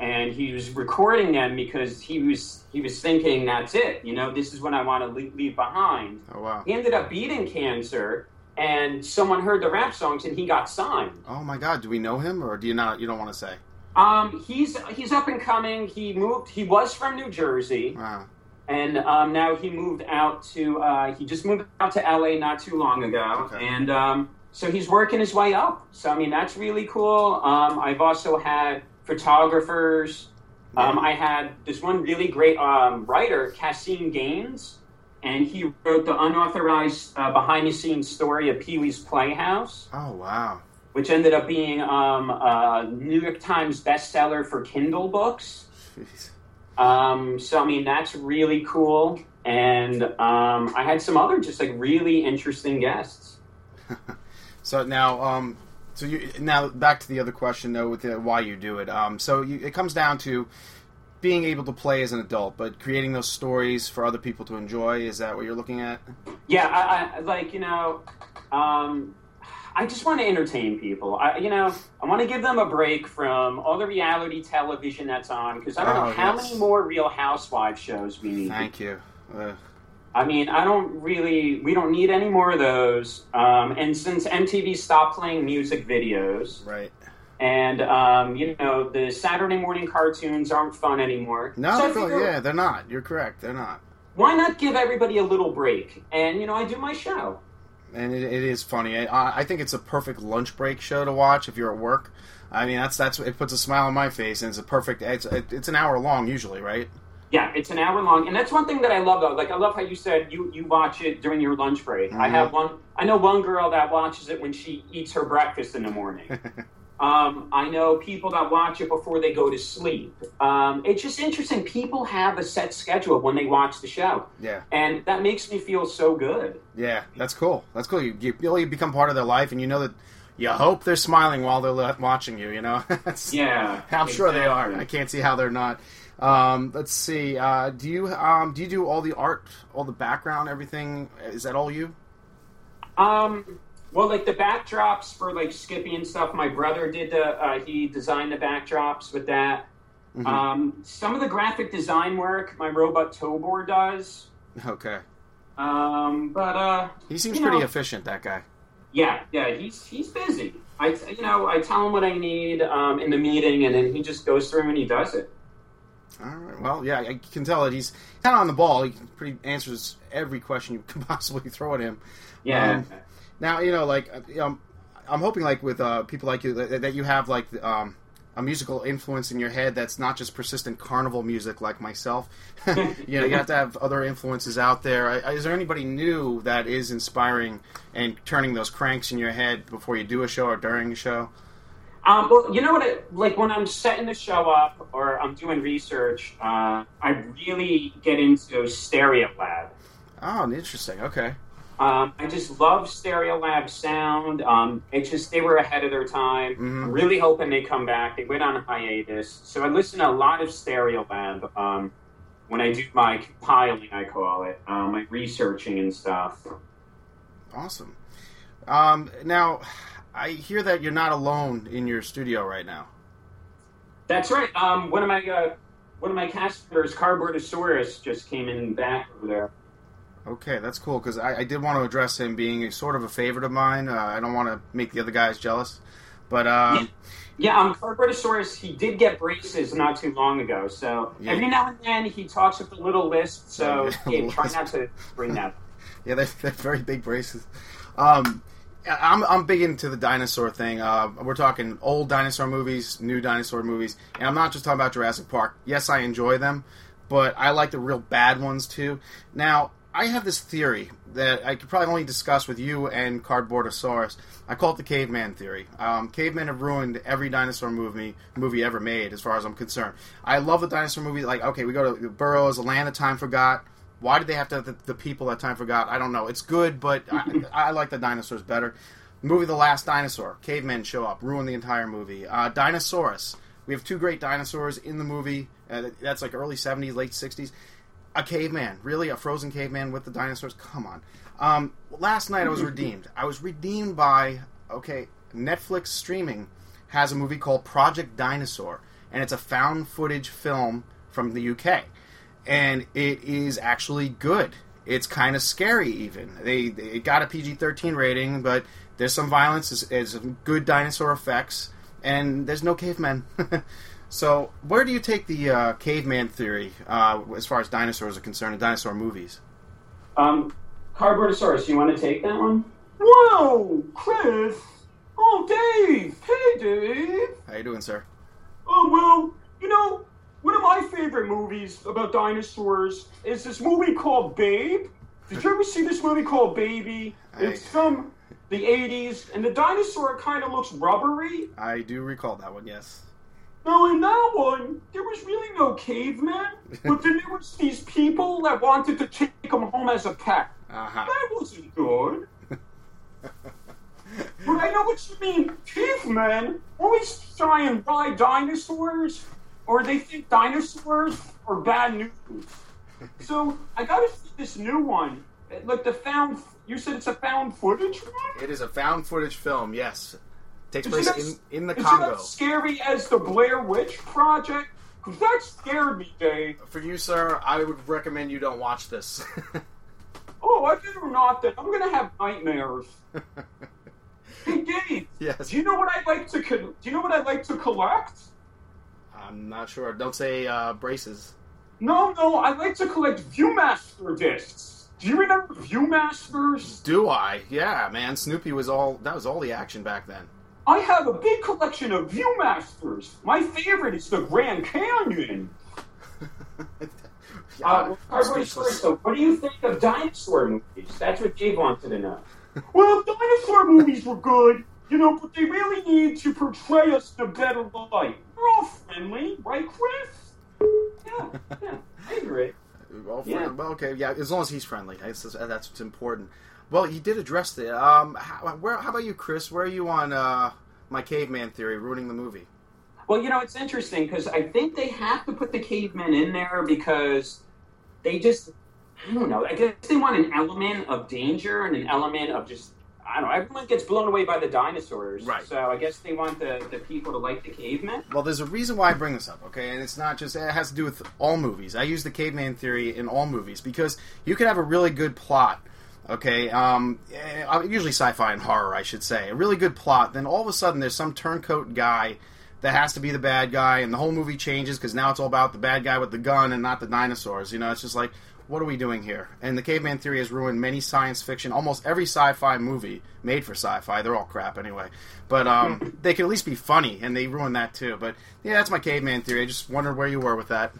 and he was recording them because he was he was thinking, "That's it. You know, this is what I want to leave, leave behind." Oh wow. He ended up beating cancer, and someone heard the rap songs, and he got signed. Oh my God. Do we know him, or do you not? You don't want to say? Um, he's he's up and coming. He moved. He was from New Jersey. Wow. and um, now he moved out to uh, he just moved out to LA not too long ago, Okay. and um, so he's working his way up. So I mean that's really cool. Um, I've also had photographers. Um, I had this one really great um, writer, Caseen Gaines, and he wrote the unauthorized uh, behind the scenes story of Pee Wee's Playhouse, Oh wow. which ended up being um, a New York Times bestseller for Kindle books. Jeez. Um, so I mean that's really cool, and um, I had some other just like really interesting guests. So now, um, so you now back to the other question though, with the, why you do it. Um, so you, it comes down to being able to play as an adult, but creating those stories for other people to enjoy. Is that what you're looking at? Yeah, I, I like you know, um, I just want to entertain people. I you know I want to give them a break from all the reality television that's on because I don't know Oh, how yes. many more Real Housewives shows we need. Thank you. Uh, I mean, I don't really, we don't need any more of those. Um, and since MTV stopped playing music videos, right. and um, you know the Saturday morning cartoons aren't fun anymore. No, So yeah, they're not. You're correct. They're not. Why not give everybody a little break? And you know, I do my show. And it, it is funny. I, I think it's a perfect lunch break show to watch if you're at work. I mean, that's that's it puts a smile on my face, and it's a perfect. It's it's an hour long usually, right? Yeah, it's an hour long, and that's one thing that I love. Though, like I love how you said you you watch it during your lunch break. I Mhm. have one. I know one girl that watches it when she eats her breakfast in the morning. um, I know people that watch it before they go to sleep. Um, it's just interesting. People have a set schedule when they watch the show, Yeah. and that makes me feel so good. Yeah, that's cool. That's cool. You, you really become part of their life, and you know that you hope they're smiling while they're watching you. You know, Yeah, I'm sure they are. I can't see how they're not. Um, let's see. Uh, do you um, do you do all the art, all the background, everything? Is that all you? Um, well, like the backdrops for like Skippy and stuff. My brother did the. Uh, he designed the backdrops with that. Mhm. Um, some of the graphic design work my robot Tobor does. Okay. Um, but uh, He seems pretty know, efficient. That guy. Yeah, yeah, he's he's busy. I you know I tell him what I need um, in the meeting, and then he just goes through and he does it. All right. Well, yeah, I can tell that he's kind of on the ball. He pretty answers every question you can possibly throw at him. Yeah. Um, now you know, like, um, I'm hoping, like, with uh, people like you, that, that you have like um, a musical influence in your head that's not just persistent carnival music like myself. you know, you have to have other influences out there. I- Is there anybody new that is inspiring and turning those cranks in your head before you do a show or during a show? Um, well, you know what? I, like when I'm setting the show up or I'm doing research, uh, I really get into Stereo Lab. Oh, interesting. Okay. Um, I just love Stereolab sound. Um, it's just they were ahead of their time. Mhm. I'm really hoping they come back. They went on a hiatus, so I listen to a lot of Stereolab um, when I do my compiling. I call it um, my researching and stuff. Awesome. Um, now, I hear that you're not alone in your studio right now. That's right. Um, one of my uh, one of my cast members, just came in back over there. Okay, that's cool because I, I did want to address him being a, sort of a favorite of mine. Uh, I don't want to make the other guys jealous, but um, Yeah, um, Cardboardosaurus, he did get braces not too long ago. So Yeah. every now and then he talks with a little lisp. So Yeah, yeah, try not to bring that. yeah, they're, they're very big braces. Um, I'm I'm big into the dinosaur thing. Uh, we're talking old dinosaur movies, new dinosaur movies, and I'm not just talking about Jurassic Park. Yes, I enjoy them, but I like the real bad ones too. Now, I have this theory that I could probably only discuss with you and Cardboardosaurus. I call it the caveman theory. Um, cavemen have ruined every dinosaur movie movie ever made, as far as I'm concerned. I love the dinosaur movie. Like, okay, we go to Burroughs, A Land of Time Forgot. Why did they have to have the, the people that time forgot? I don't know. It's good, but I, I like the dinosaurs better. Movie The Last Dinosaur. Cavemen show up, ruin the entire movie. Uh, Dinosaurus. We have two great dinosaurs in the movie. Uh, that's like early 70s, late 60s. A caveman. Really? A frozen caveman with the dinosaurs? Come on. Um, last night I was redeemed. I was redeemed by, okay, Netflix streaming has a movie called Project Dinosaur, and it's a found footage film from the UK. And it is actually good. It's kind of scary, even. They, they it got a PG 13 rating, but there's some violence, there's, there's some good dinosaur effects, and there's no cavemen. so, where do you take the uh, caveman theory uh, as far as dinosaurs are concerned in dinosaur movies? Um, Cardboardosaurus, you want to take that one? Whoa, Chris! Oh, Dave! Hey, Dave! How you doing, sir? Oh, well, you know, one of my favorite movies about dinosaurs is this movie called Baby. Did you ever see this movie called Baby? It's from the 80s, and the dinosaur kind of looks rubbery. I do recall that one, yes. Now, in that one, there was really no caveman, but then there was these people that wanted to take them home as a pet. Uh-huh. That wasn't good. but I know what you mean. Cavemen always try and buy dinosaurs, or they think dinosaurs are bad news. So I gotta see this new one. Like the found. You said it's a found footage one. It is a found footage film, yes. It Takes Is place it in, in the is Congo. it as scary as the Blair Witch Project? 'Cause that scared me, Dave. For you, sir, I would recommend you don't watch this. Oh, I better not then. I'm gonna have nightmares. hey, Dave. Yes. Do you know what I like to? Co- do you know what I like to collect? I'm not sure. Don't say uh, braces. No, no. I like to collect ViewMaster discs. Do you remember ViewMasters? Do I? Yeah, man. Snoopy was all. That was all the action back then. I have a big collection of ViewMasters. My favorite is the Grand Canyon. Uh, Cardboardosaurus, so what do you think of dinosaur movies? That's what Dave wanted to know. Well, dinosaur movies were good, you know, but they really need to portray us in a better light. We're all friendly, right, Chris? Yeah, yeah, I agree. Well, Yeah. well, okay, yeah. As long as he's friendly, that's, that's what's important. Well, he did address the. Um, how, where, how about you, Chris? Where are you on uh, my caveman theory ruining the movie? Well, you know, it's interesting because I think they have to put the cavemen in there because they just, I don't know, I guess they want an element of danger and an element of just, I don't know, everyone gets blown away by the dinosaurs. Right. So I guess they want the, the people to like the caveman. Well, there's a reason why I bring this up, okay? And it's not just, it has to do with all movies. I use the caveman theory in all movies because you could have a really good plot, okay? Um, eh, usually sci fi and horror, I should say. A really good plot, then all of a sudden there's some turncoat guy that has to be the bad guy, and the whole movie changes because now it's all about the bad guy with the gun and not the dinosaurs. You know, it's just like, what are we doing here? And the caveman theory has ruined many science fiction, almost every sci-fi movie made for sci-fi. They're all crap anyway, but um, they can at least be funny, and they ruin that too. But yeah, that's my caveman theory. I just wondered where you were with that.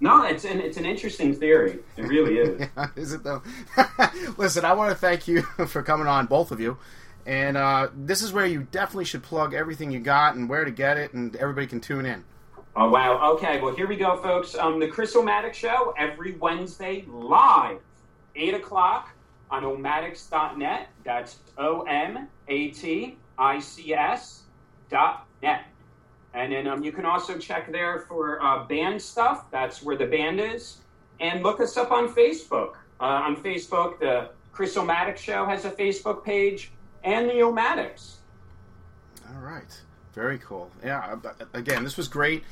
No, it's an, it's an interesting theory. It really is. Is it though? Listen, I want to thank you for coming on, both of you. And uh, this is where you definitely should plug everything you got and where to get it, and everybody can tune in. Oh wow! Okay, well here we go, folks. Um, the Chris Omatic Show every Wednesday live, eight o'clock on omatics.net. That's O M A T I C S dot net. And then um, you can also check there for uh, band stuff. That's where the band is. And look us up on Facebook. Uh, on Facebook, the Chris Omatic Show has a Facebook page, and the Omatics. All right. Very cool. Yeah, again, this was great.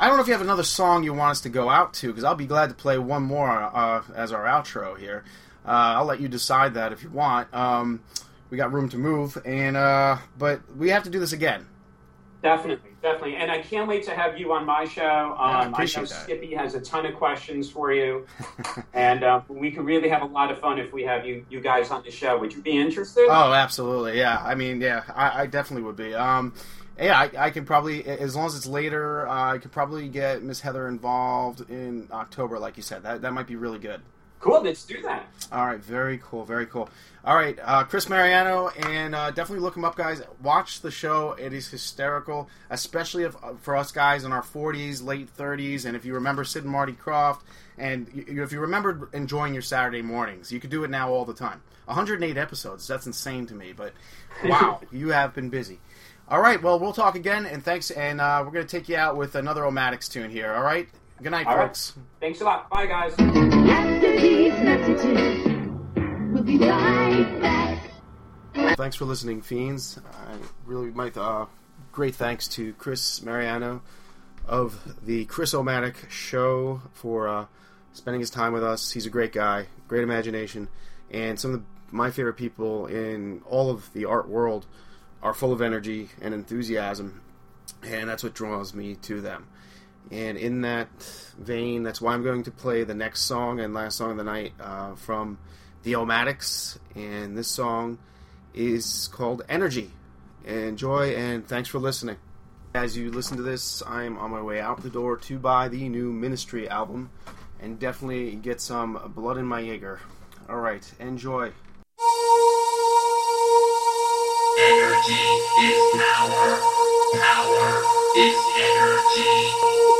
I don't know if you have another song you want us to go out to, because I'll be glad to play one more uh, as our outro here. Uh, I'll let you decide that if you want. Um, we got room to move, and uh, but we have to do this again. Definitely, definitely, and I can't wait to have you on my show. Um, I I know appreciate that. Skippy has a ton of questions for you, and uh, we could really have a lot of fun if we have you you guys on the show. Would you be interested? Oh, absolutely. Yeah. I mean, yeah, I, I definitely would be. Um, yeah, I, I can probably, as long as it's later, uh, I could probably get Miss Heather involved in October, like you said. That that might be really good. Cool. Let's do that. All right, very cool, very cool. All right, uh, Chris Mariano, and uh, definitely look him up, guys. Watch the show; it is hysterical, especially if, uh, for us guys in our 40s, late 30s, and if you remember Sid and Marty Krofft, and you, if you remember enjoying your Saturday mornings, you could do it now all the time. 108 episodes—that's insane to me, but wow, you have been busy. All right, well, we'll talk again, and thanks, and uh, we're going to take you out with another Omatics tune here. All right, good night, All right. folks. Thanks a lot. Bye, guys. After these messages, we'll be right back. Thanks for listening, fiends. I really might. Uh, great thanks to Chris Mariano of the Chris Omatic Show for uh, spending his time with us. He's a great guy, great imagination, and some of the, my favorite people in all of the art world are full of energy and enthusiasm, and that's what draws me to them. And in that vein, that's why I'm going to play the next song and last song of the night uh, from the Omatics. And this song is called Energy. Enjoy and thanks for listening. As you listen to this, I'm on my way out the door to buy the new Ministry album and definitely get some blood in my Jaeger. All right, enjoy. Energy is power. Power is energy.